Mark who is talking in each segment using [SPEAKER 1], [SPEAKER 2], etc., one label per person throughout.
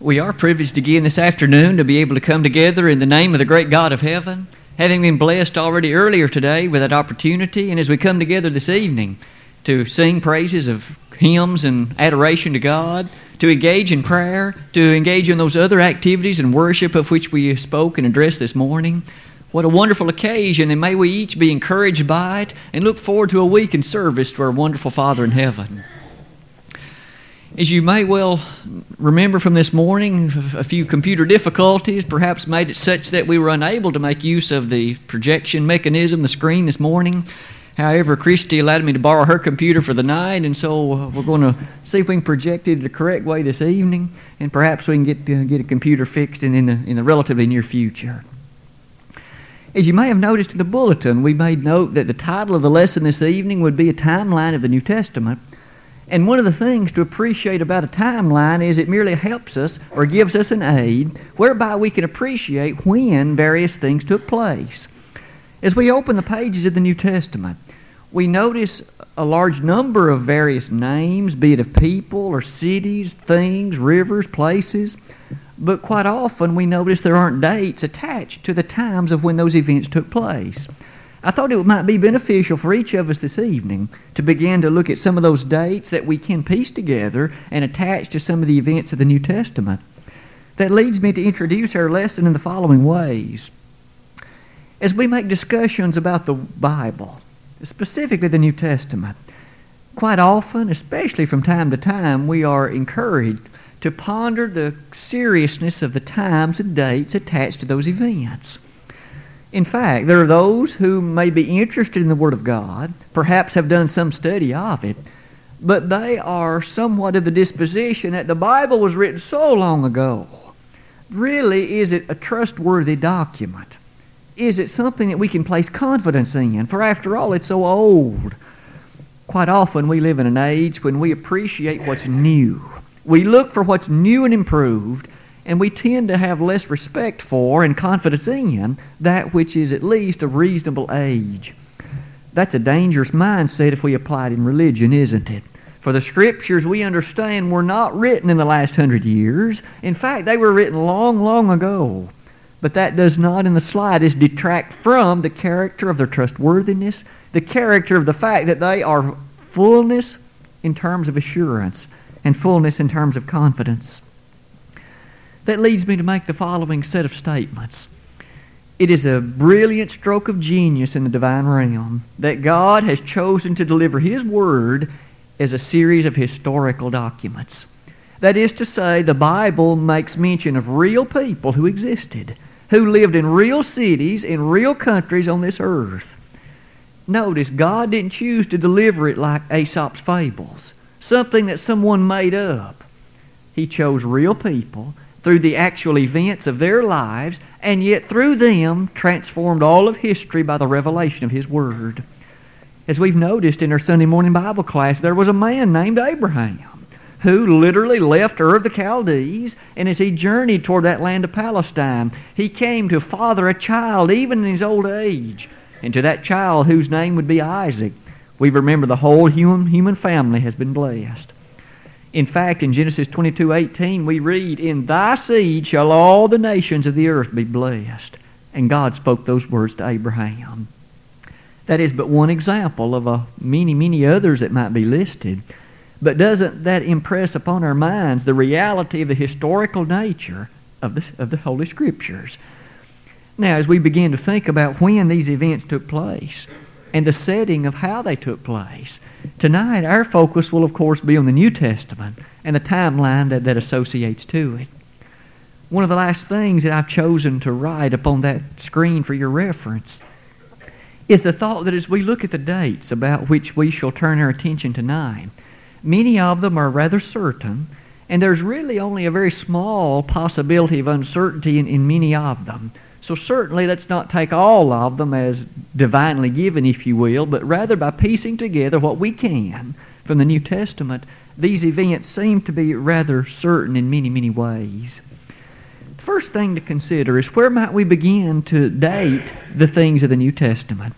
[SPEAKER 1] We are privileged again this afternoon to be able to come together in the name of the great God of heaven, having been blessed already earlier today with that opportunity, and as we come together this evening to sing praises of hymns and adoration to God, to engage in prayer, to engage in those other activities and worship of which we spoke and addressed this morning. What a wonderful occasion, and may we each be encouraged by it and look forward to a week in service to our wonderful Father in heaven. As you may well remember from this morning, a few computer difficulties perhaps made it such that we were unable to make use of the projection mechanism, the screen this morning. However, Christy allowed me to borrow her computer for the night, and so we're going to see if we can project it the correct way this evening, and perhaps we can get, uh, get a computer fixed in, in, the, in the relatively near future. As you may have noticed in the bulletin, we made note that the title of the lesson this evening would be a timeline of the New Testament. And one of the things to appreciate about a timeline is it merely helps us or gives us an aid whereby we can appreciate when various things took place. As we open the pages of the New Testament, we notice a large number of various names, be it of people or cities, things, rivers, places, but quite often we notice there aren't dates attached to the times of when those events took place. I thought it might be beneficial for each of us this evening to begin to look at some of those dates that we can piece together and attach to some of the events of the New Testament. That leads me to introduce our lesson in the following ways. As we make discussions about the Bible, specifically the New Testament, quite often, especially from time to time, we are encouraged to ponder the seriousness of the times and dates attached to those events. In fact, there are those who may be interested in the Word of God, perhaps have done some study of it, but they are somewhat of the disposition that the Bible was written so long ago. Really, is it a trustworthy document? Is it something that we can place confidence in? For after all, it's so old. Quite often, we live in an age when we appreciate what's new. We look for what's new and improved, and we tend to have less respect for and confidence in that which is at least of reasonable age. That's a dangerous mindset if we apply it in religion, isn't it? For the scriptures we understand were not written in the last hundred years. In fact, they were written long, long ago. But that does not in the slightest detract from the character of their trustworthiness, the character of the fact that they are fullness in terms of assurance and fullness in terms of confidence. That leads me to make the following set of statements. It is a brilliant stroke of genius in the divine realm that God has chosen to deliver His Word as a series of historical documents. That is to say, the Bible makes mention of real people who existed, who lived in real cities, in real countries on this earth. Notice, God didn't choose to deliver it like Aesop's fables, something that someone made up. He chose real people through the actual events of their lives, and yet through them transformed all of history by the revelation of His Word. As we've noticed in our Sunday morning Bible class, there was a man named Abraham who literally left Ur of the Chaldees, and as he journeyed toward that land of Palestine, he came to father a child even in his old age, and to that child whose name would be Isaac. We remember the whole human, human family has been blessed. In fact, in Genesis 22 18, we read, In thy seed shall all the nations of the earth be blessed. And God spoke those words to Abraham. That is but one example of a many, many others that might be listed. But doesn't that impress upon our minds the reality of the historical nature of the, of the Holy Scriptures? Now, as we begin to think about when these events took place, and the setting of how they took place. Tonight, our focus will, of course, be on the New Testament and the timeline that, that associates to it. One of the last things that I've chosen to write upon that screen for your reference is the thought that as we look at the dates about which we shall turn our attention tonight, many of them are rather certain, and there's really only a very small possibility of uncertainty in, in many of them. So, certainly, let's not take all of them as divinely given, if you will, but rather by piecing together what we can from the New Testament, these events seem to be rather certain in many, many ways. The first thing to consider is where might we begin to date the things of the New Testament?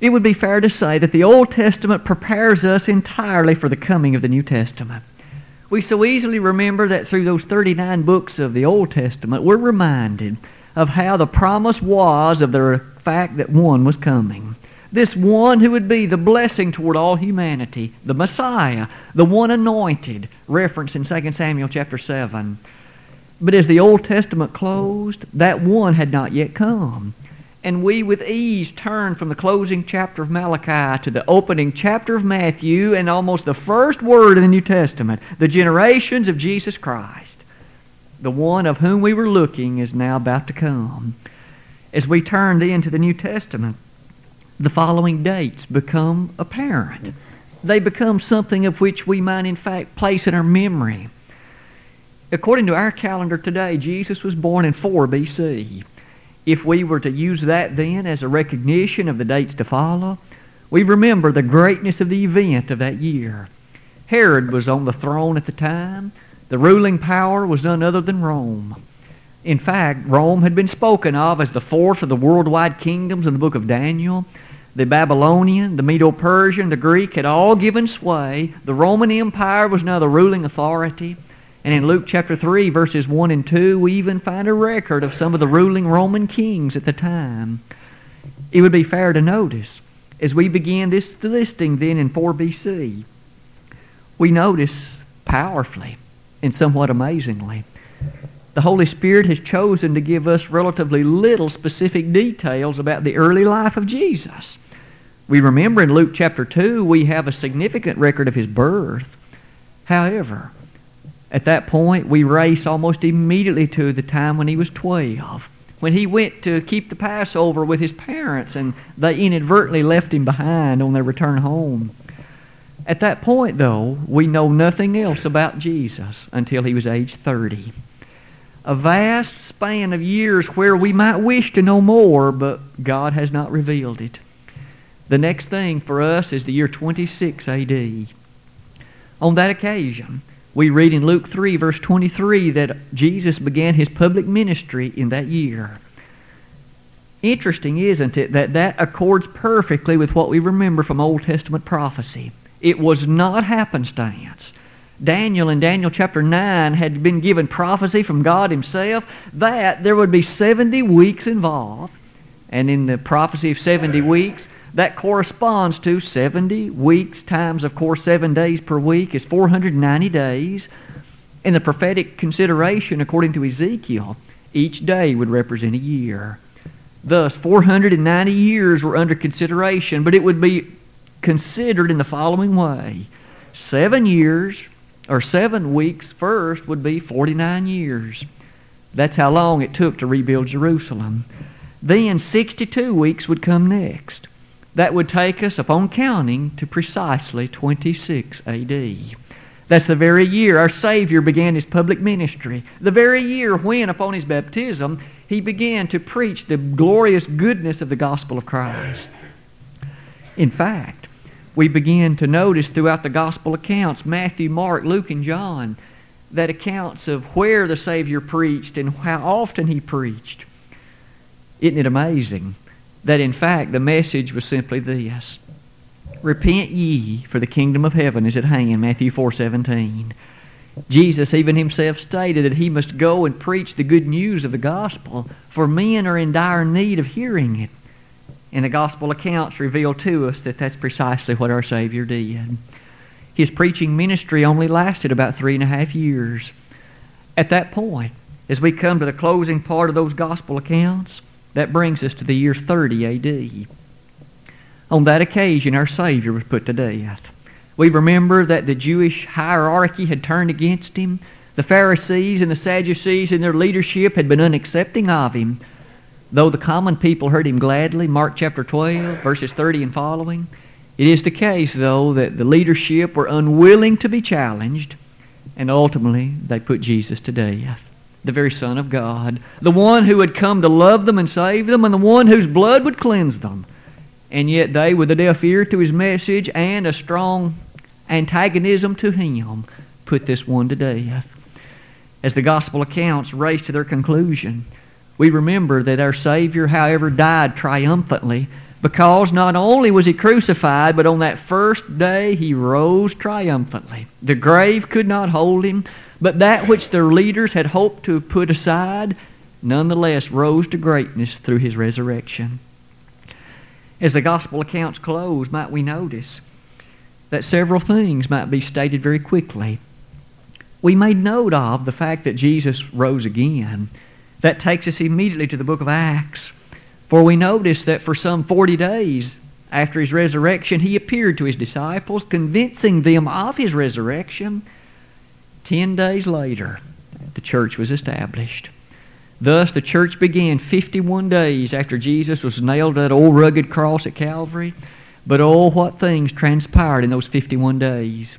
[SPEAKER 1] It would be fair to say that the Old Testament prepares us entirely for the coming of the New Testament. We so easily remember that through those 39 books of the Old Testament, we're reminded of how the promise was of the fact that one was coming. This one who would be the blessing toward all humanity, the Messiah, the one anointed, referenced in 2 Samuel chapter 7. But as the Old Testament closed, that one had not yet come. And we with ease turn from the closing chapter of Malachi to the opening chapter of Matthew and almost the first word in the New Testament the generations of Jesus Christ. The one of whom we were looking is now about to come. As we turn then to the New Testament, the following dates become apparent. They become something of which we might, in fact, place in our memory. According to our calendar today, Jesus was born in 4 BC. If we were to use that then as a recognition of the dates to follow, we remember the greatness of the event of that year. Herod was on the throne at the time. The ruling power was none other than Rome. In fact, Rome had been spoken of as the fourth of the worldwide kingdoms in the book of Daniel. The Babylonian, the Medo Persian, the Greek had all given sway. The Roman Empire was now the ruling authority. And in Luke chapter 3, verses 1 and 2, we even find a record of some of the ruling Roman kings at the time. It would be fair to notice, as we begin this listing then in 4 BC, we notice powerfully and somewhat amazingly, the Holy Spirit has chosen to give us relatively little specific details about the early life of Jesus. We remember in Luke chapter 2, we have a significant record of his birth. However, at that point, we race almost immediately to the time when he was 12, when he went to keep the Passover with his parents and they inadvertently left him behind on their return home. At that point, though, we know nothing else about Jesus until he was age 30. A vast span of years where we might wish to know more, but God has not revealed it. The next thing for us is the year 26 AD. On that occasion, we read in Luke 3, verse 23, that Jesus began his public ministry in that year. Interesting, isn't it, that that accords perfectly with what we remember from Old Testament prophecy. It was not happenstance. Daniel in Daniel chapter 9 had been given prophecy from God Himself that there would be 70 weeks involved. And in the prophecy of 70 weeks, that corresponds to 70 weeks times, of course, seven days per week is 490 days. In the prophetic consideration, according to Ezekiel, each day would represent a year. Thus, 490 years were under consideration, but it would be considered in the following way seven years, or seven weeks first, would be 49 years. That's how long it took to rebuild Jerusalem. Then 62 weeks would come next. That would take us, upon counting, to precisely 26 AD. That's the very year our Savior began his public ministry. The very year when, upon his baptism, he began to preach the glorious goodness of the gospel of Christ. In fact, we begin to notice throughout the gospel accounts Matthew, Mark, Luke, and John that accounts of where the Savior preached and how often he preached. Isn't it amazing that in fact the message was simply this Repent ye, for the kingdom of heaven is at hand, Matthew 4 17. Jesus even himself stated that he must go and preach the good news of the gospel, for men are in dire need of hearing it. And the gospel accounts reveal to us that that's precisely what our Savior did. His preaching ministry only lasted about three and a half years. At that point, as we come to the closing part of those gospel accounts, that brings us to the year 30 AD. On that occasion, our Savior was put to death. We remember that the Jewish hierarchy had turned against him. The Pharisees and the Sadducees in their leadership had been unaccepting of him. Though the common people heard him gladly, Mark chapter 12, verses 30 and following, it is the case, though, that the leadership were unwilling to be challenged, and ultimately they put Jesus to death the very Son of God, the one who had come to love them and save them, and the one whose blood would cleanse them. And yet they, with a deaf ear to his message and a strong antagonism to him, put this one to death. As the gospel accounts race to their conclusion, we remember that our Savior, however, died triumphantly, because not only was he crucified, but on that first day he rose triumphantly. The grave could not hold him, but that which their leaders had hoped to put aside nonetheless rose to greatness through his resurrection. As the gospel accounts close, might we notice that several things might be stated very quickly. We made note of the fact that Jesus rose again. That takes us immediately to the book of Acts. For we notice that for some 40 days after his resurrection, he appeared to his disciples, convincing them of his resurrection. Ten days later, the church was established. Thus, the church began 51 days after Jesus was nailed to that old rugged cross at Calvary. But oh, what things transpired in those 51 days.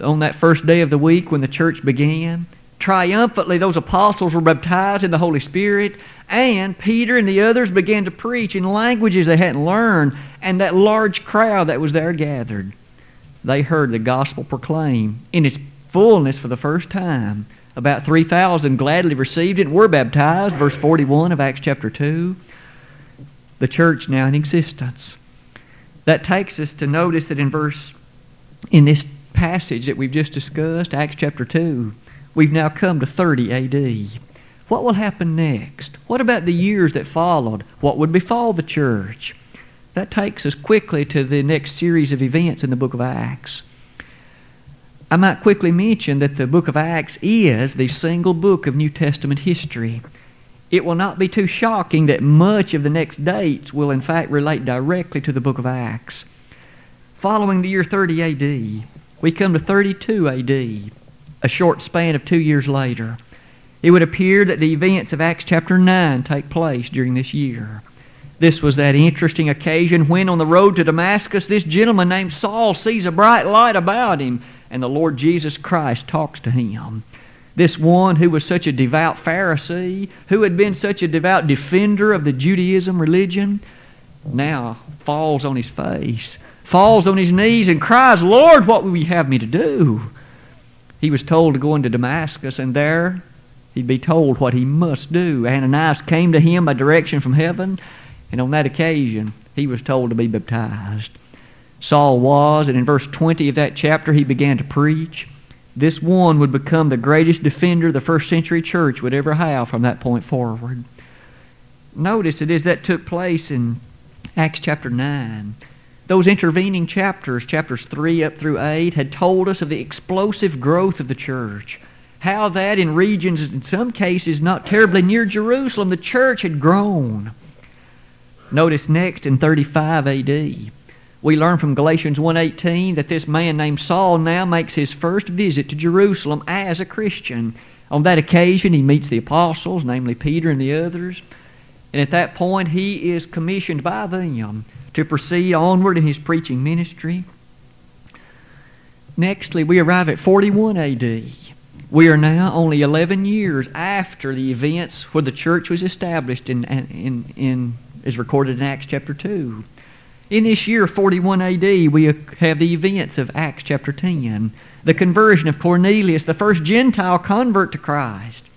[SPEAKER 1] On that first day of the week when the church began, triumphantly those apostles were baptized in the Holy Spirit, and Peter and the others began to preach in languages they hadn't learned, and that large crowd that was there gathered. They heard the gospel proclaimed in its fullness for the first time. About 3,000 gladly received it and were baptized, verse 41 of Acts chapter 2. The church now in existence. That takes us to notice that in verse, in this passage that we've just discussed, Acts chapter 2, we've now come to 30 AD. What will happen next? What about the years that followed? What would befall the church? That takes us quickly to the next series of events in the book of Acts. I might quickly mention that the book of Acts is the single book of New Testament history. It will not be too shocking that much of the next dates will in fact relate directly to the book of Acts. Following the year 30 AD, we come to 32 AD, a short span of two years later. It would appear that the events of Acts chapter 9 take place during this year. This was that interesting occasion when, on the road to Damascus, this gentleman named Saul sees a bright light about him and the Lord Jesus Christ talks to him. This one who was such a devout Pharisee, who had been such a devout defender of the Judaism religion, now falls on his face, falls on his knees, and cries, Lord, what will you have me to do? He was told to go into Damascus, and there he'd be told what he must do. Ananias came to him by direction from heaven, and on that occasion he was told to be baptized. Saul was, and in verse 20 of that chapter, he began to preach. This one would become the greatest defender the first century church would ever have from that point forward. Notice it is that took place in Acts chapter 9. Those intervening chapters, chapters 3 up through 8, had told us of the explosive growth of the church. How that in regions, in some cases not terribly near Jerusalem, the church had grown. Notice next in 35 AD, we learn from Galatians 1:18 that this man named Saul now makes his first visit to Jerusalem as a Christian. On that occasion, he meets the apostles, namely Peter and the others. And at that point, he is commissioned by them to proceed onward in his preaching ministry. Nextly, we arrive at 41 AD. We are now only 11 years after the events where the church was established in, in, in, is recorded in Acts chapter 2. In this year 41 AD, we have the events of Acts chapter 10, the conversion of Cornelius, the first Gentile convert to Christ.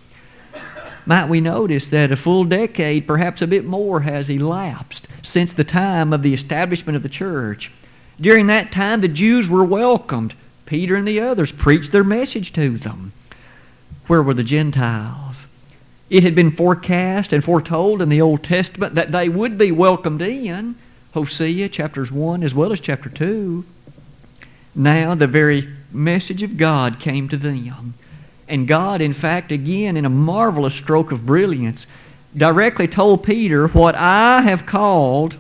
[SPEAKER 1] Might we notice that a full decade, perhaps a bit more, has elapsed since the time of the establishment of the church. During that time, the Jews were welcomed. Peter and the others preached their message to them. Where were the Gentiles? It had been forecast and foretold in the Old Testament that they would be welcomed in. Hosea chapters 1 as well as chapter 2. Now the very message of God came to them. And God, in fact, again, in a marvelous stroke of brilliance, directly told Peter, What I have called,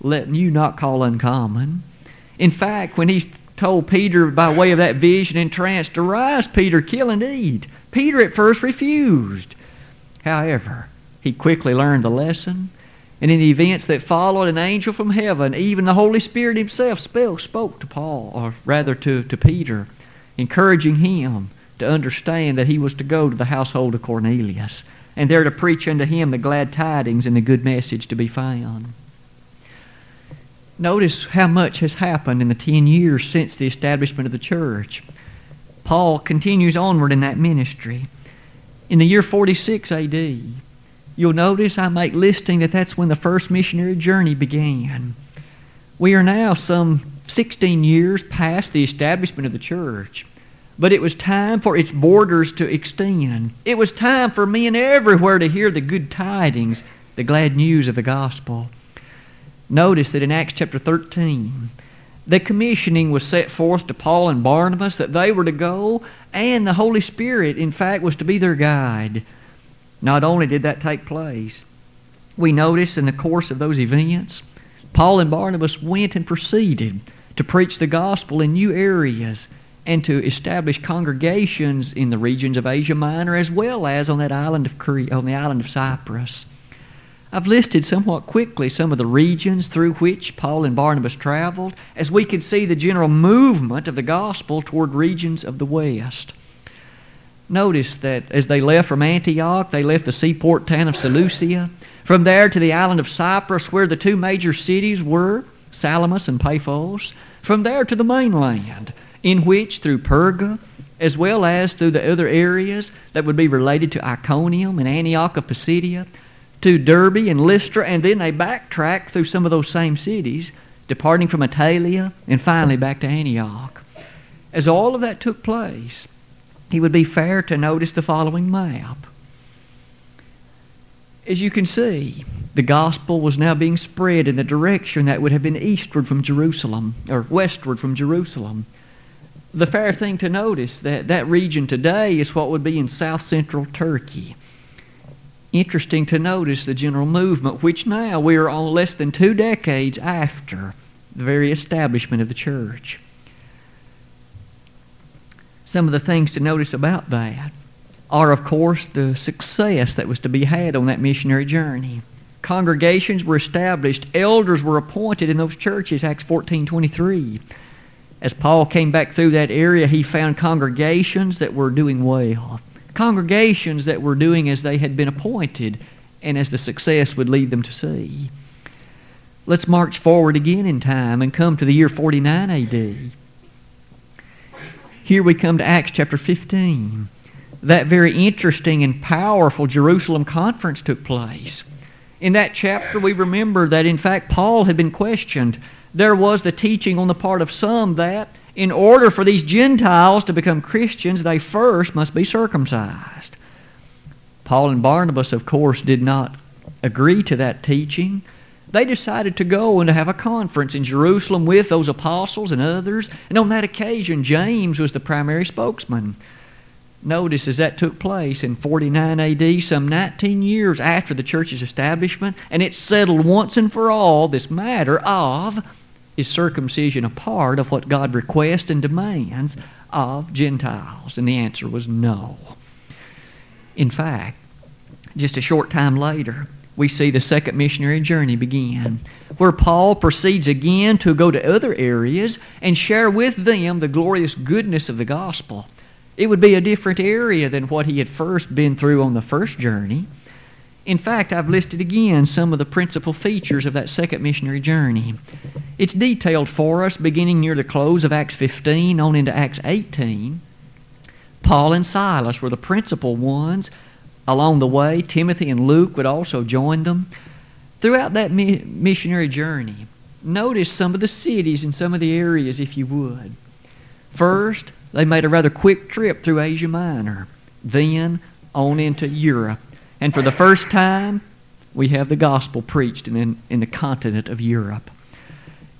[SPEAKER 1] let you not call uncommon. In fact, when he told Peter by way of that vision and trance to rise, Peter, kill and eat, Peter at first refused. However, he quickly learned the lesson and in the events that followed, an angel from heaven, even the Holy Spirit himself, spoke, to Paul, or rather to, to Peter, encouraging him to understand that he was to go to the household of Cornelius and there to preach unto him the glad tidings and the good message to be found. Notice how much has happened in the 10 years since the establishment of the church. Paul continues onward in that ministry. In the year 46 AD, You'll notice I make listing that that's when the first missionary journey began. We are now some 16 years past the establishment of the church. But it was time for its borders to extend. It was time for men everywhere to hear the good tidings, the glad news of the gospel. Notice that in Acts chapter 13, the commissioning was set forth to Paul and Barnabas that they were to go, and the Holy Spirit, in fact, was to be their guide. Not only did that take place, we notice in the course of those events, Paul and Barnabas went and proceeded to preach the gospel in new areas and to establish congregations in the regions of Asia Minor as well as on that island of on the island of Cyprus. I've listed somewhat quickly some of the regions through which Paul and Barnabas traveled as we could see the general movement of the gospel toward regions of the west. Notice that as they left from Antioch, they left the seaport town of Seleucia. From there to the island of Cyprus, where the two major cities were, Salamis and Paphos. From there to the mainland, in which through Perga, as well as through the other areas that would be related to Iconium and Antioch of Pisidia, to Derbe and Lystra, and then they backtracked through some of those same cities, departing from Attalia and finally back to Antioch. As all of that took place, it would be fair to notice the following map. As you can see, the gospel was now being spread in the direction that would have been eastward from Jerusalem, or westward from Jerusalem. The fair thing to notice that that region today is what would be in south central Turkey interesting to notice the general movement, which now we are on less than two decades after the very establishment of the church. Some of the things to notice about that are, of course, the success that was to be had on that missionary journey. Congregations were established, elders were appointed in those churches, Acts 14 23. As Paul came back through that area, he found congregations that were doing well congregations that were doing as they had been appointed and as the success would lead them to see. Let's march forward again in time and come to the year 49 AD. Here we come to Acts chapter 15. That very interesting and powerful Jerusalem conference took place. In that chapter, we remember that in fact Paul had been questioned. There was the teaching on the part of some that in order for these Gentiles to become Christians, they first must be circumcised. Paul and Barnabas, of course, did not agree to that teaching. They decided to go and to have a conference in Jerusalem with those apostles and others, and on that occasion, James was the primary spokesman. Notice as that took place in 49 AD, some 19 years after the church's establishment, and it settled once and for all this matter of is circumcision a part of what God requests and demands of Gentiles? And the answer was no. In fact, just a short time later, we see the second missionary journey begin, where Paul proceeds again to go to other areas and share with them the glorious goodness of the gospel. It would be a different area than what he had first been through on the first journey. In fact, I've listed again some of the principal features of that second missionary journey. It's detailed for us beginning near the close of Acts 15 on into Acts 18. Paul and Silas were the principal ones. Along the way, Timothy and Luke would also join them. Throughout that mi- missionary journey, notice some of the cities and some of the areas, if you would. First, they made a rather quick trip through Asia Minor, then on into Europe and for the first time, we have the gospel preached in, in the continent of Europe.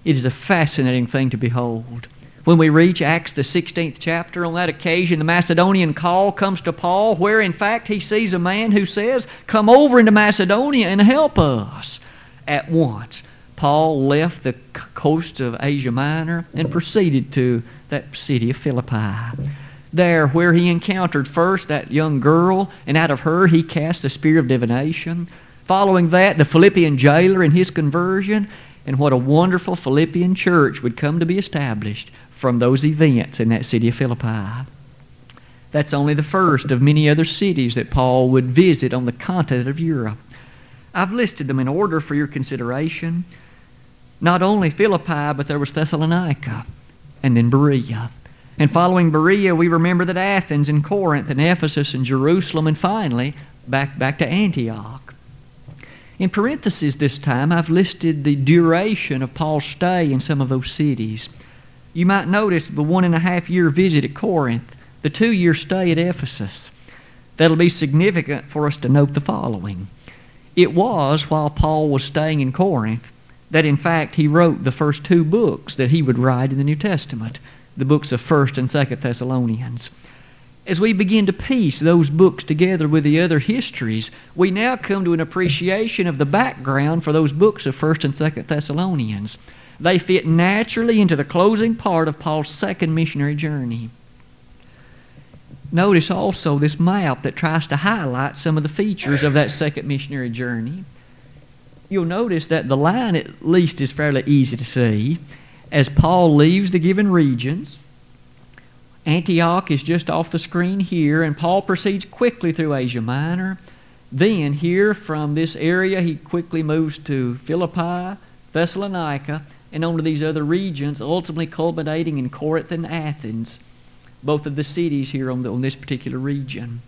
[SPEAKER 1] It is a fascinating thing to behold. When we reach Acts, the 16th chapter, on that occasion, the Macedonian call comes to Paul, where in fact he sees a man who says, Come over into Macedonia and help us. At once, Paul left the coast of Asia Minor and proceeded to that city of Philippi there where he encountered first that young girl, and out of her he cast a spear of divination. Following that, the Philippian jailer and his conversion, and what a wonderful Philippian church would come to be established from those events in that city of Philippi. That's only the first of many other cities that Paul would visit on the continent of Europe. I've listed them in order for your consideration. Not only Philippi, but there was Thessalonica and then Berea. And following Berea, we remember that Athens and Corinth and Ephesus and Jerusalem and finally back, back to Antioch. In parentheses this time, I've listed the duration of Paul's stay in some of those cities. You might notice the one and a half year visit at Corinth, the two year stay at Ephesus. That'll be significant for us to note the following. It was while Paul was staying in Corinth that, in fact, he wrote the first two books that he would write in the New Testament the books of 1st and 2nd Thessalonians as we begin to piece those books together with the other histories, we now come to an appreciation of the background for those books of 1st and 2nd Thessalonians. They fit naturally into the closing part of Paul's second missionary journey. Notice also this map that tries to highlight some of the features of that second missionary journey. You'll notice that the line, at least, is fairly easy to see. As Paul leaves the given regions, Antioch is just off the screen here, and Paul proceeds quickly through Asia Minor. Then, here from this area, he quickly moves to Philippi, Thessalonica, and on to these other regions, ultimately culminating in Corinth and Athens, both of the cities here on, the, on this particular region.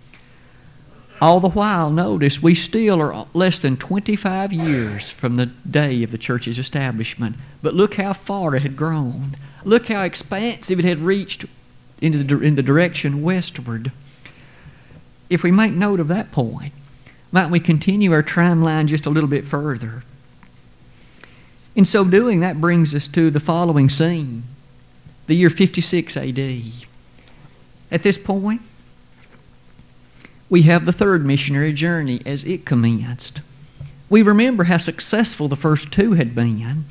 [SPEAKER 1] All the while, notice, we still are less than 25 years from the day of the church's establishment. But look how far it had grown. Look how expansive it had reached into the, in the direction westward. If we make note of that point, might we continue our timeline just a little bit further? In so doing, that brings us to the following scene the year 56 AD. At this point, we have the third missionary journey as it commenced. We remember how successful the first two had been,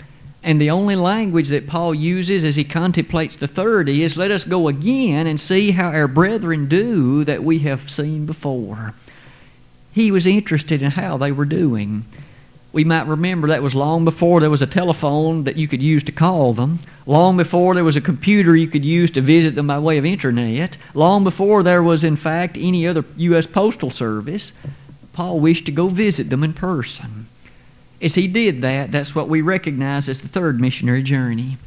[SPEAKER 1] and the only language that Paul uses as he contemplates the third is, Let us go again and see how our brethren do that we have seen before. He was interested in how they were doing. We might remember that was long before there was a telephone that you could use to call them, long before there was a computer you could use to visit them by way of internet, long before there was, in fact, any other U.S. Postal Service. Paul wished to go visit them in person. As he did that, that's what we recognize as the third missionary journey.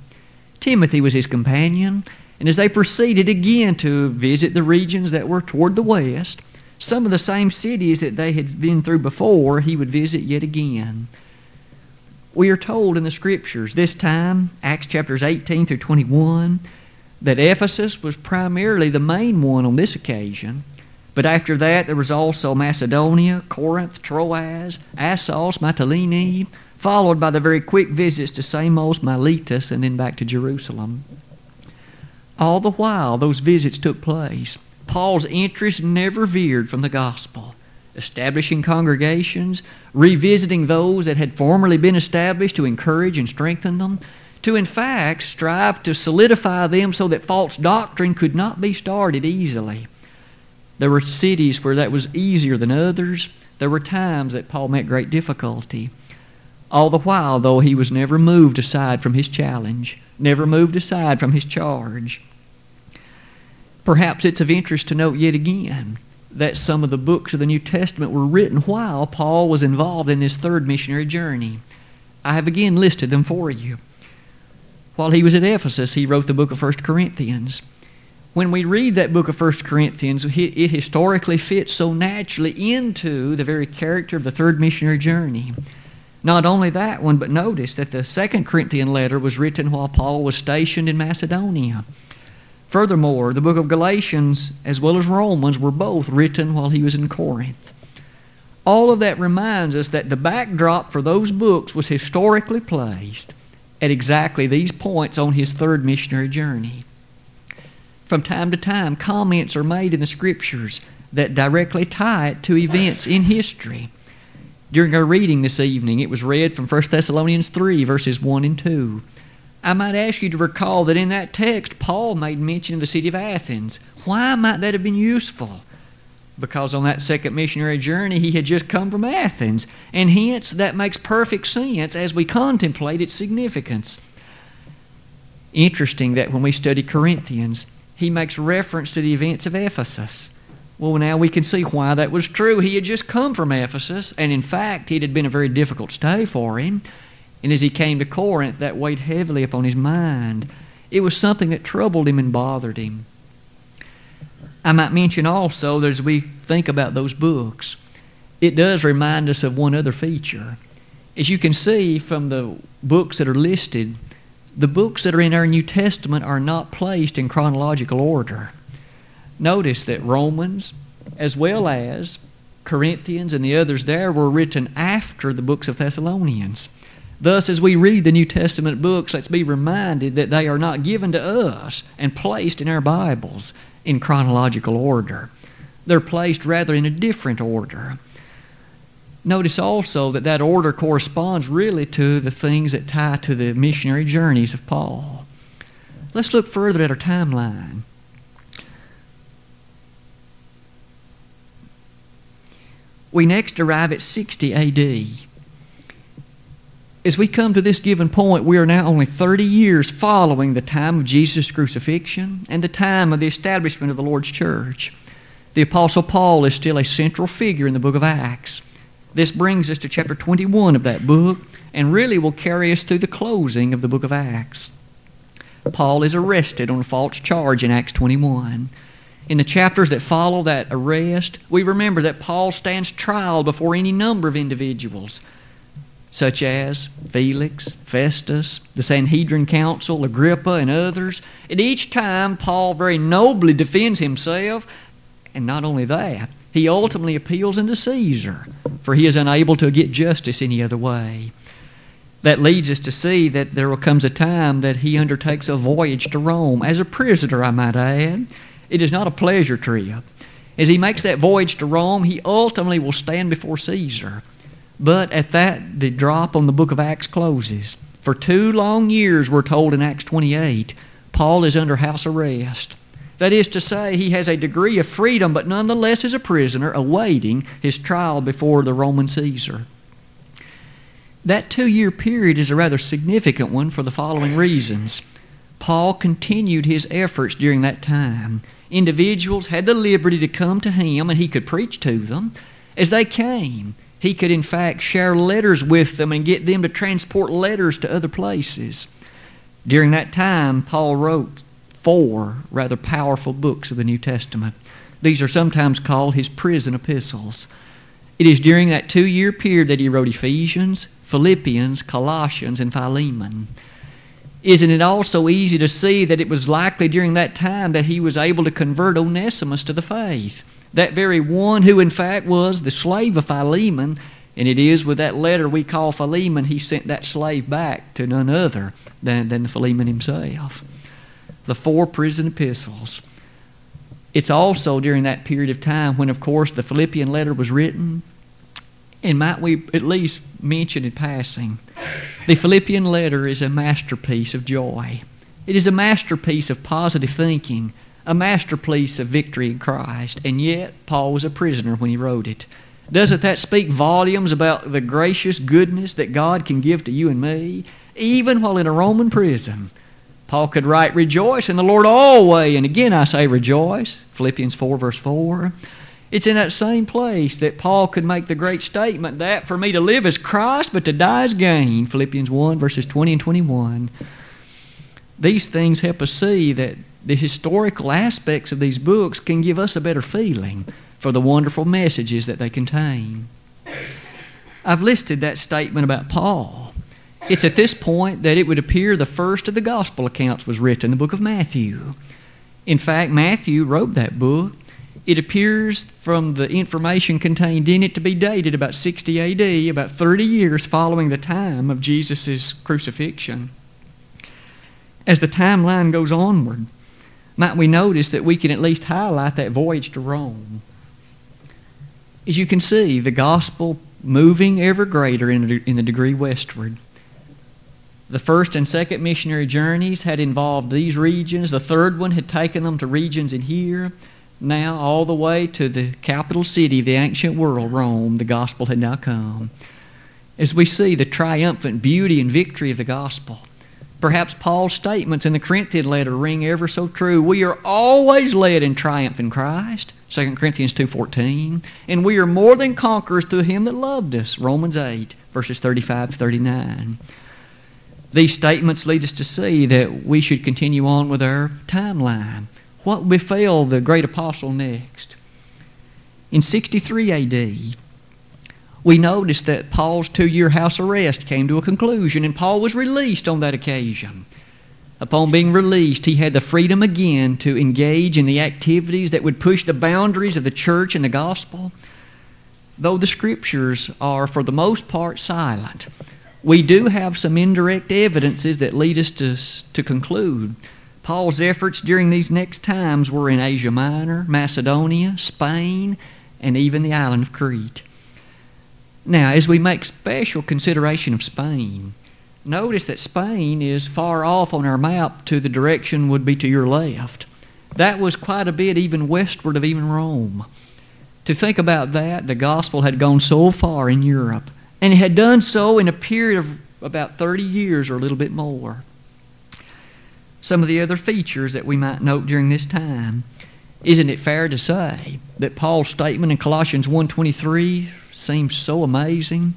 [SPEAKER 1] Timothy was his companion, and as they proceeded again to visit the regions that were toward the west, some of the same cities that they had been through before, he would visit yet again. We are told in the Scriptures, this time, Acts chapters 18 through 21, that Ephesus was primarily the main one on this occasion, but after that, there was also Macedonia, Corinth, Troas, Assos, Mytilene, followed by the very quick visits to Samos, Miletus, and then back to Jerusalem. All the while those visits took place, Paul's interest never veered from the gospel, establishing congregations, revisiting those that had formerly been established to encourage and strengthen them, to in fact strive to solidify them so that false doctrine could not be started easily. There were cities where that was easier than others. There were times that Paul met great difficulty. All the while, though, he was never moved aside from his challenge, never moved aside from his charge. Perhaps it's of interest to note yet again that some of the books of the New Testament were written while Paul was involved in his third missionary journey. I have again listed them for you. While he was at Ephesus, he wrote the book of 1 Corinthians when we read that book of 1 Corinthians, it historically fits so naturally into the very character of the third missionary journey. Not only that one, but notice that the second Corinthian letter was written while Paul was stationed in Macedonia. Furthermore, the book of Galatians as well as Romans were both written while he was in Corinth. All of that reminds us that the backdrop for those books was historically placed at exactly these points on his third missionary journey. From time to time, comments are made in the Scriptures that directly tie it to events in history. During our reading this evening, it was read from 1 Thessalonians 3, verses 1 and 2. I might ask you to recall that in that text, Paul made mention of the city of Athens. Why might that have been useful? Because on that second missionary journey, he had just come from Athens, and hence that makes perfect sense as we contemplate its significance. Interesting that when we study Corinthians, he makes reference to the events of Ephesus. Well, now we can see why that was true. He had just come from Ephesus, and in fact, it had been a very difficult stay for him. And as he came to Corinth, that weighed heavily upon his mind. It was something that troubled him and bothered him. I might mention also that as we think about those books, it does remind us of one other feature. As you can see from the books that are listed, the books that are in our New Testament are not placed in chronological order. Notice that Romans, as well as Corinthians and the others there, were written after the books of Thessalonians. Thus, as we read the New Testament books, let's be reminded that they are not given to us and placed in our Bibles in chronological order. They're placed rather in a different order. Notice also that that order corresponds really to the things that tie to the missionary journeys of Paul. Let's look further at our timeline. We next arrive at 60 AD. As we come to this given point, we are now only 30 years following the time of Jesus' crucifixion and the time of the establishment of the Lord's church. The Apostle Paul is still a central figure in the book of Acts. This brings us to chapter 21 of that book and really will carry us through the closing of the book of Acts. Paul is arrested on a false charge in Acts 21. In the chapters that follow that arrest, we remember that Paul stands trial before any number of individuals, such as Felix, Festus, the Sanhedrin Council, Agrippa, and others. And each time, Paul very nobly defends himself, and not only that, he ultimately appeals unto Caesar, for he is unable to get justice any other way. That leads us to see that there comes a time that he undertakes a voyage to Rome, as a prisoner, I might add. It is not a pleasure trip. As he makes that voyage to Rome, he ultimately will stand before Caesar. But at that, the drop on the book of Acts closes. For two long years, we're told in Acts 28, Paul is under house arrest. That is to say, he has a degree of freedom, but nonetheless is a prisoner awaiting his trial before the Roman Caesar. That two year period is a rather significant one for the following reasons. Paul continued his efforts during that time. Individuals had the liberty to come to him and he could preach to them. As they came, he could in fact share letters with them and get them to transport letters to other places. During that time, Paul wrote four rather powerful books of the New Testament. These are sometimes called his prison epistles. It is during that two year period that he wrote Ephesians, Philippians, Colossians, and Philemon. Isn't it also easy to see that it was likely during that time that he was able to convert Onesimus to the faith? That very one who, in fact, was the slave of Philemon, and it is with that letter we call Philemon, he sent that slave back to none other than, than Philemon himself. The four prison epistles. It's also during that period of time when, of course, the Philippian letter was written. And might we at least mention in passing, the Philippian letter is a masterpiece of joy. It is a masterpiece of positive thinking, a masterpiece of victory in Christ. And yet, Paul was a prisoner when he wrote it. Doesn't that speak volumes about the gracious goodness that God can give to you and me, even while in a Roman prison? Paul could write, Rejoice in the Lord always. And again I say rejoice. Philippians 4, verse 4. It's in that same place that Paul could make the great statement that for me to live is Christ, but to die is gain. Philippians 1, verses 20 and 21. These things help us see that the historical aspects of these books can give us a better feeling for the wonderful messages that they contain. I've listed that statement about Paul. It's at this point that it would appear the first of the gospel accounts was written, the book of Matthew. In fact, Matthew wrote that book it appears from the information contained in it to be dated about 60 AD, about 30 years following the time of Jesus' crucifixion. As the timeline goes onward, might we notice that we can at least highlight that voyage to Rome? As you can see, the gospel moving ever greater in the, in the degree westward. The first and second missionary journeys had involved these regions. The third one had taken them to regions in here now all the way to the capital city of the ancient world, Rome, the gospel had now come. As we see the triumphant beauty and victory of the gospel, perhaps Paul's statements in the Corinthian letter ring ever so true. We are always led in triumph in Christ, 2 Corinthians 2.14, and we are more than conquerors through him that loved us, Romans 8, verses 35 to 39. These statements lead us to see that we should continue on with our timeline what befell the great apostle next? In 63 AD, We notice that Paul's two year house arrest came to a conclusion, and Paul was released on that occasion. Upon being released, he had the freedom again to engage in the activities that would push the boundaries of the church and the gospel. Though the scriptures are, for the most part, silent, we do have some indirect evidences that lead us to, to conclude. Paul's efforts during these next times were in Asia Minor, Macedonia, Spain, and even the island of Crete. Now, as we make special consideration of Spain, notice that Spain is far off on our map to the direction would be to your left. That was quite a bit even westward of even Rome. To think about that, the gospel had gone so far in Europe, and it had done so in a period of about 30 years or a little bit more. Some of the other features that we might note during this time. Isn't it fair to say that Paul's statement in Colossians 1.23 seems so amazing?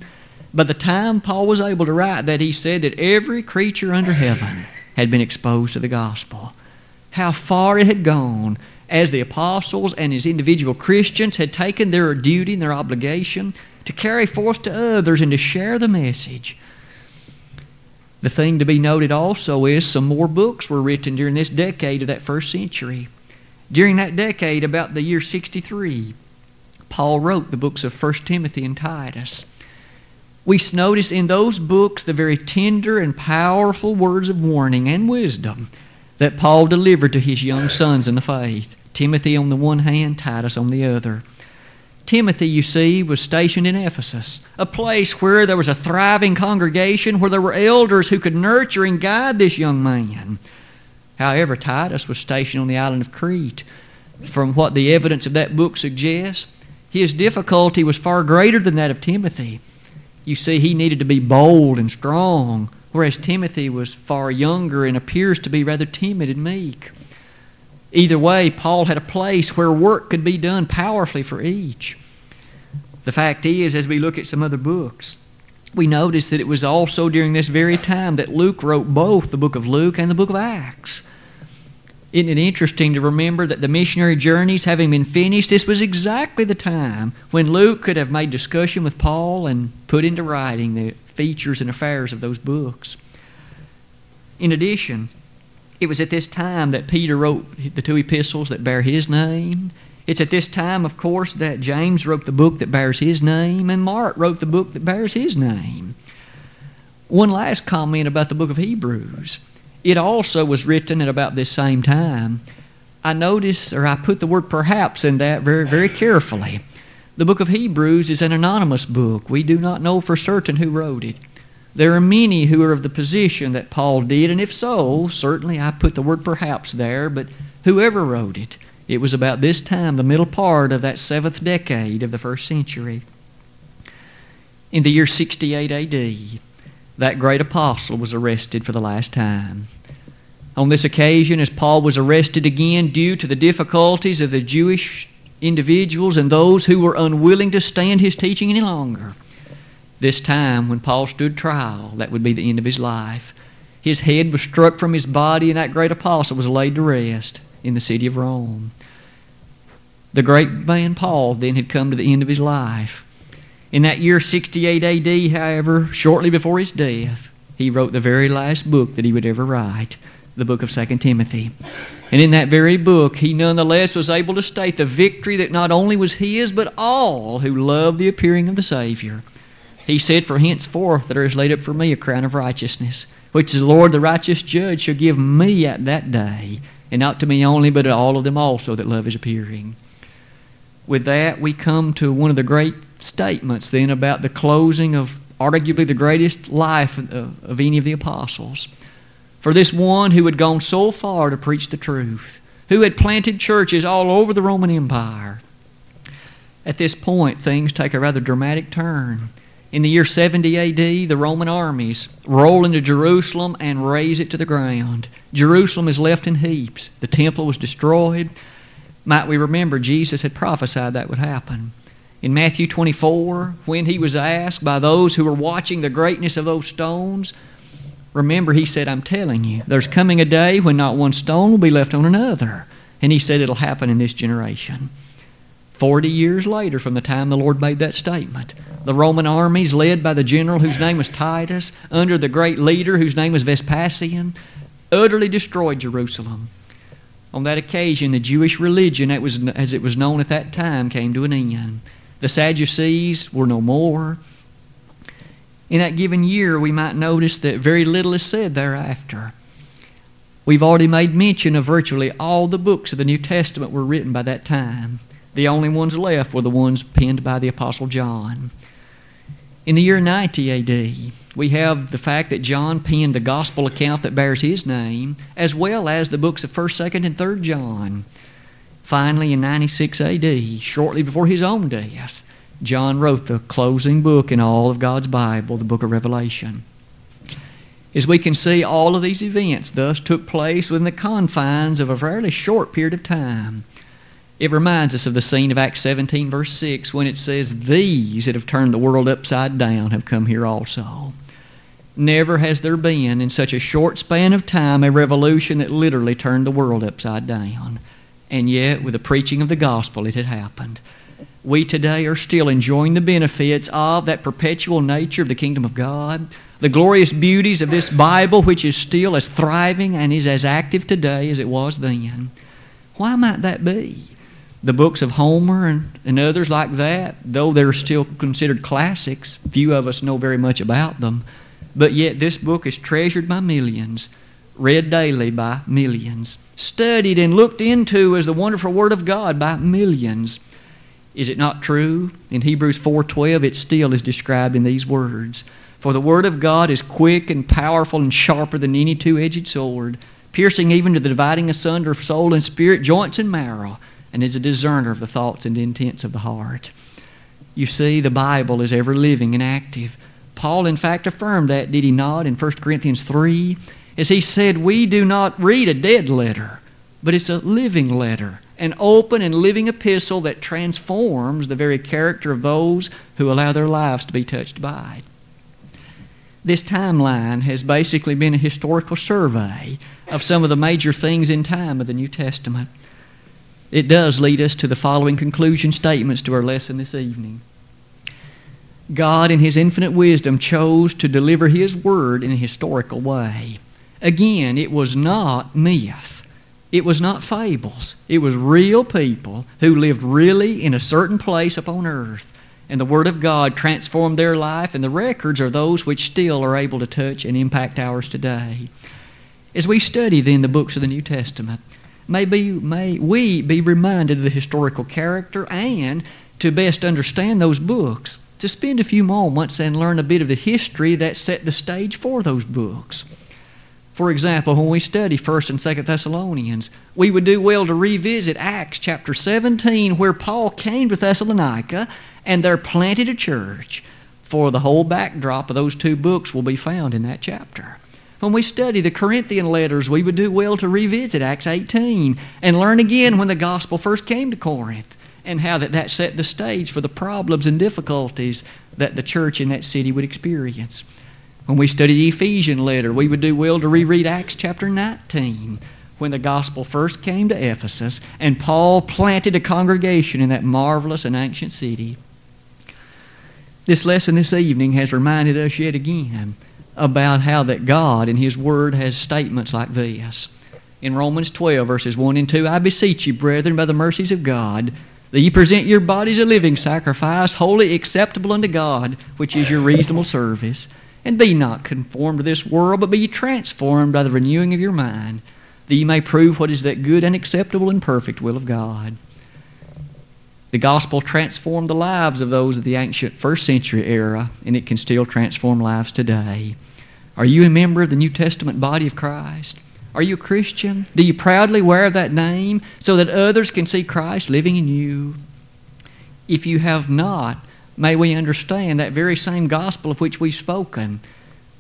[SPEAKER 1] By the time Paul was able to write that, he said that every creature under heaven had been exposed to the gospel. How far it had gone as the apostles and as individual Christians had taken their duty and their obligation to carry forth to others and to share the message. The thing to be noted also is some more books were written during this decade of that first century. During that decade, about the year 63, Paul wrote the books of 1 Timothy and Titus we notice in those books the very tender and powerful words of warning and wisdom that Paul delivered to his young sons in the faith. Timothy on the one hand, Titus on the other. Timothy, you see, was stationed in Ephesus, a place where there was a thriving congregation, where there were elders who could nurture and guide this young man. However, Titus was stationed on the island of Crete. From what the evidence of that book suggests, his difficulty was far greater than that of Timothy. You see, he needed to be bold and strong, whereas Timothy was far younger and appears to be rather timid and meek. Either way, Paul had a place where work could be done powerfully for each. The fact is, as we look at some other books, we notice that it was also during this very time that Luke wrote both the book of Luke and the book of Acts. Isn't it interesting to remember that the missionary journeys having been finished, this was exactly the time when Luke could have made discussion with Paul and put into writing the features and affairs of those books. In addition, it was at this time that Peter wrote the two epistles that bear his name. It's at this time, of course, that James wrote the book that bears his name, and Mark wrote the book that bears his name. One last comment about the book of Hebrews. It also was written at about this same time. I notice, or I put the word perhaps in that very, very carefully. The book of Hebrews is an anonymous book. We do not know for certain who wrote it. There are many who are of the position that Paul did, and if so, certainly I put the word perhaps there, but whoever wrote it, it was about this time, the middle part of that seventh decade of the first century. In the year 68 AD, that great apostle was arrested for the last time. On this occasion, as Paul was arrested again due to the difficulties of the Jewish individuals and those who were unwilling to stand his teaching any longer, this time when Paul stood trial, that would be the end of his life. His head was struck from his body, and that great apostle was laid to rest in the city of Rome. The great man Paul then had come to the end of his life. In that year 68 AD, however, shortly before his death, he wrote the very last book that he would ever write, the book of 2 Timothy. And in that very book, he nonetheless was able to state the victory that not only was his, but all who loved the appearing of the Savior. He said, For henceforth there is laid up for me a crown of righteousness, which the Lord, the righteous judge, shall give me at that day, and not to me only, but to all of them also that love his appearing. With that, we come to one of the great statements then about the closing of arguably the greatest life of, of any of the apostles. For this one who had gone so far to preach the truth, who had planted churches all over the Roman Empire. At this point, things take a rather dramatic turn. In the year 70 AD, the Roman armies roll into Jerusalem and raze it to the ground. Jerusalem is left in heaps. The temple was destroyed. Might we remember Jesus had prophesied that would happen. In Matthew 24, when he was asked by those who were watching the greatness of those stones, remember he said, I'm telling you, there's coming a day when not one stone will be left on another. And he said it'll happen in this generation. Forty years later from the time the Lord made that statement, the Roman armies, led by the general whose name was Titus, under the great leader whose name was Vespasian, utterly destroyed Jerusalem. On that occasion, the Jewish religion, as it was known at that time, came to an end. The Sadducees were no more. In that given year, we might notice that very little is said thereafter. We've already made mention of virtually all the books of the New Testament were written by that time. The only ones left were the ones penned by the Apostle John. In the year 90 AD, we have the fact that John penned the gospel account that bears his name, as well as the books of 1st, 2nd, and 3rd John. Finally, in 96 AD, shortly before his own death, John wrote the closing book in all of God's Bible, the book of Revelation. As we can see, all of these events thus took place within the confines of a fairly short period of time. It reminds us of the scene of Acts 17, verse 6, when it says, These that have turned the world upside down have come here also. Never has there been, in such a short span of time, a revolution that literally turned the world upside down. And yet, with the preaching of the gospel, it had happened. We today are still enjoying the benefits of that perpetual nature of the kingdom of God, the glorious beauties of this Bible, which is still as thriving and is as active today as it was then. Why might that be? The books of Homer and, and others like that, though they're still considered classics, few of us know very much about them but yet, this book is treasured by millions, read daily by millions, studied and looked into as the wonderful Word of God by millions. Is it not true? In Hebrews 4:12 it still is described in these words. For the word of God is quick and powerful and sharper than any two-edged sword, piercing even to the dividing asunder of soul and spirit, joints and marrow, and is a discerner of the thoughts and intents of the heart. You see, the Bible is ever living and active. Paul, in fact, affirmed that, did he not, in 1 Corinthians 3? As he said, we do not read a dead letter, but it's a living letter, an open and living epistle that transforms the very character of those who allow their lives to be touched by it. This timeline has basically been a historical survey of some of the major things in time of the New Testament. It does lead us to the following conclusion statements to our lesson this evening. God, in His infinite wisdom, chose to deliver His Word in a historical way. Again, it was not myth. It was not fables. It was real people who lived really in a certain place upon earth. And the Word of God transformed their life, and the records are those which still are able to touch and impact ours today. As we study then the books of the New Testament, may, be, may we be reminded of the historical character and to best understand those books to spend a few moments and learn a bit of the history that set the stage for those books. For example, when we study 1st and 2nd Thessalonians, we would do well to revisit Acts chapter 17 where Paul came to Thessalonica and there planted a church. For the whole backdrop of those two books will be found in that chapter. When we study the Corinthian letters, we would do well to revisit Acts 18 and learn again when the gospel first came to Corinth and how that, that set the stage for the problems and difficulties that the church in that city would experience. When we study the Ephesian letter, we would do well to reread Acts chapter 19 when the gospel first came to Ephesus and Paul planted a congregation in that marvelous and ancient city. This lesson this evening has reminded us yet again about how that God in His Word has statements like this. In Romans 12, verses 1 and 2, I beseech you, brethren, by the mercies of God, that ye present your bodies a living sacrifice, holy acceptable unto God, which is your reasonable service. And be not conformed to this world, but be transformed by the renewing of your mind, that ye may prove what is that good and acceptable and perfect will of God. The gospel transformed the lives of those of the ancient first century era, and it can still transform lives today. Are you a member of the New Testament body of Christ? Are you a Christian? Do you proudly wear that name so that others can see Christ living in you? If you have not, may we understand that very same gospel of which we've spoken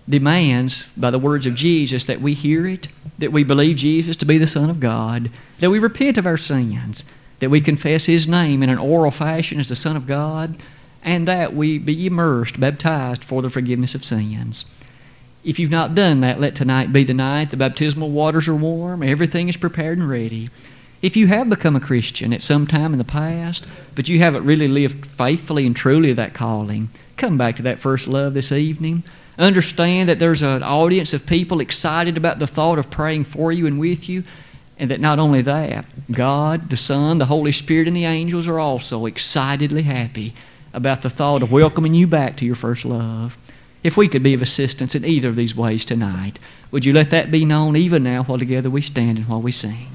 [SPEAKER 1] demands, by the words of Jesus, that we hear it, that we believe Jesus to be the Son of God, that we repent of our sins, that we confess His name in an oral fashion as the Son of God, and that we be immersed, baptized for the forgiveness of sins. If you've not done that, let tonight be the night. The baptismal waters are warm. Everything is prepared and ready. If you have become a Christian at some time in the past, but you haven't really lived faithfully and truly that calling, come back to that first love this evening. Understand that there's an audience of people excited about the thought of praying for you and with you, and that not only that, God, the Son, the Holy Spirit, and the angels are also excitedly happy about the thought of welcoming you back to your first love. If we could be of assistance in either of these ways tonight, would you let that be known even now while together we stand and while we sing?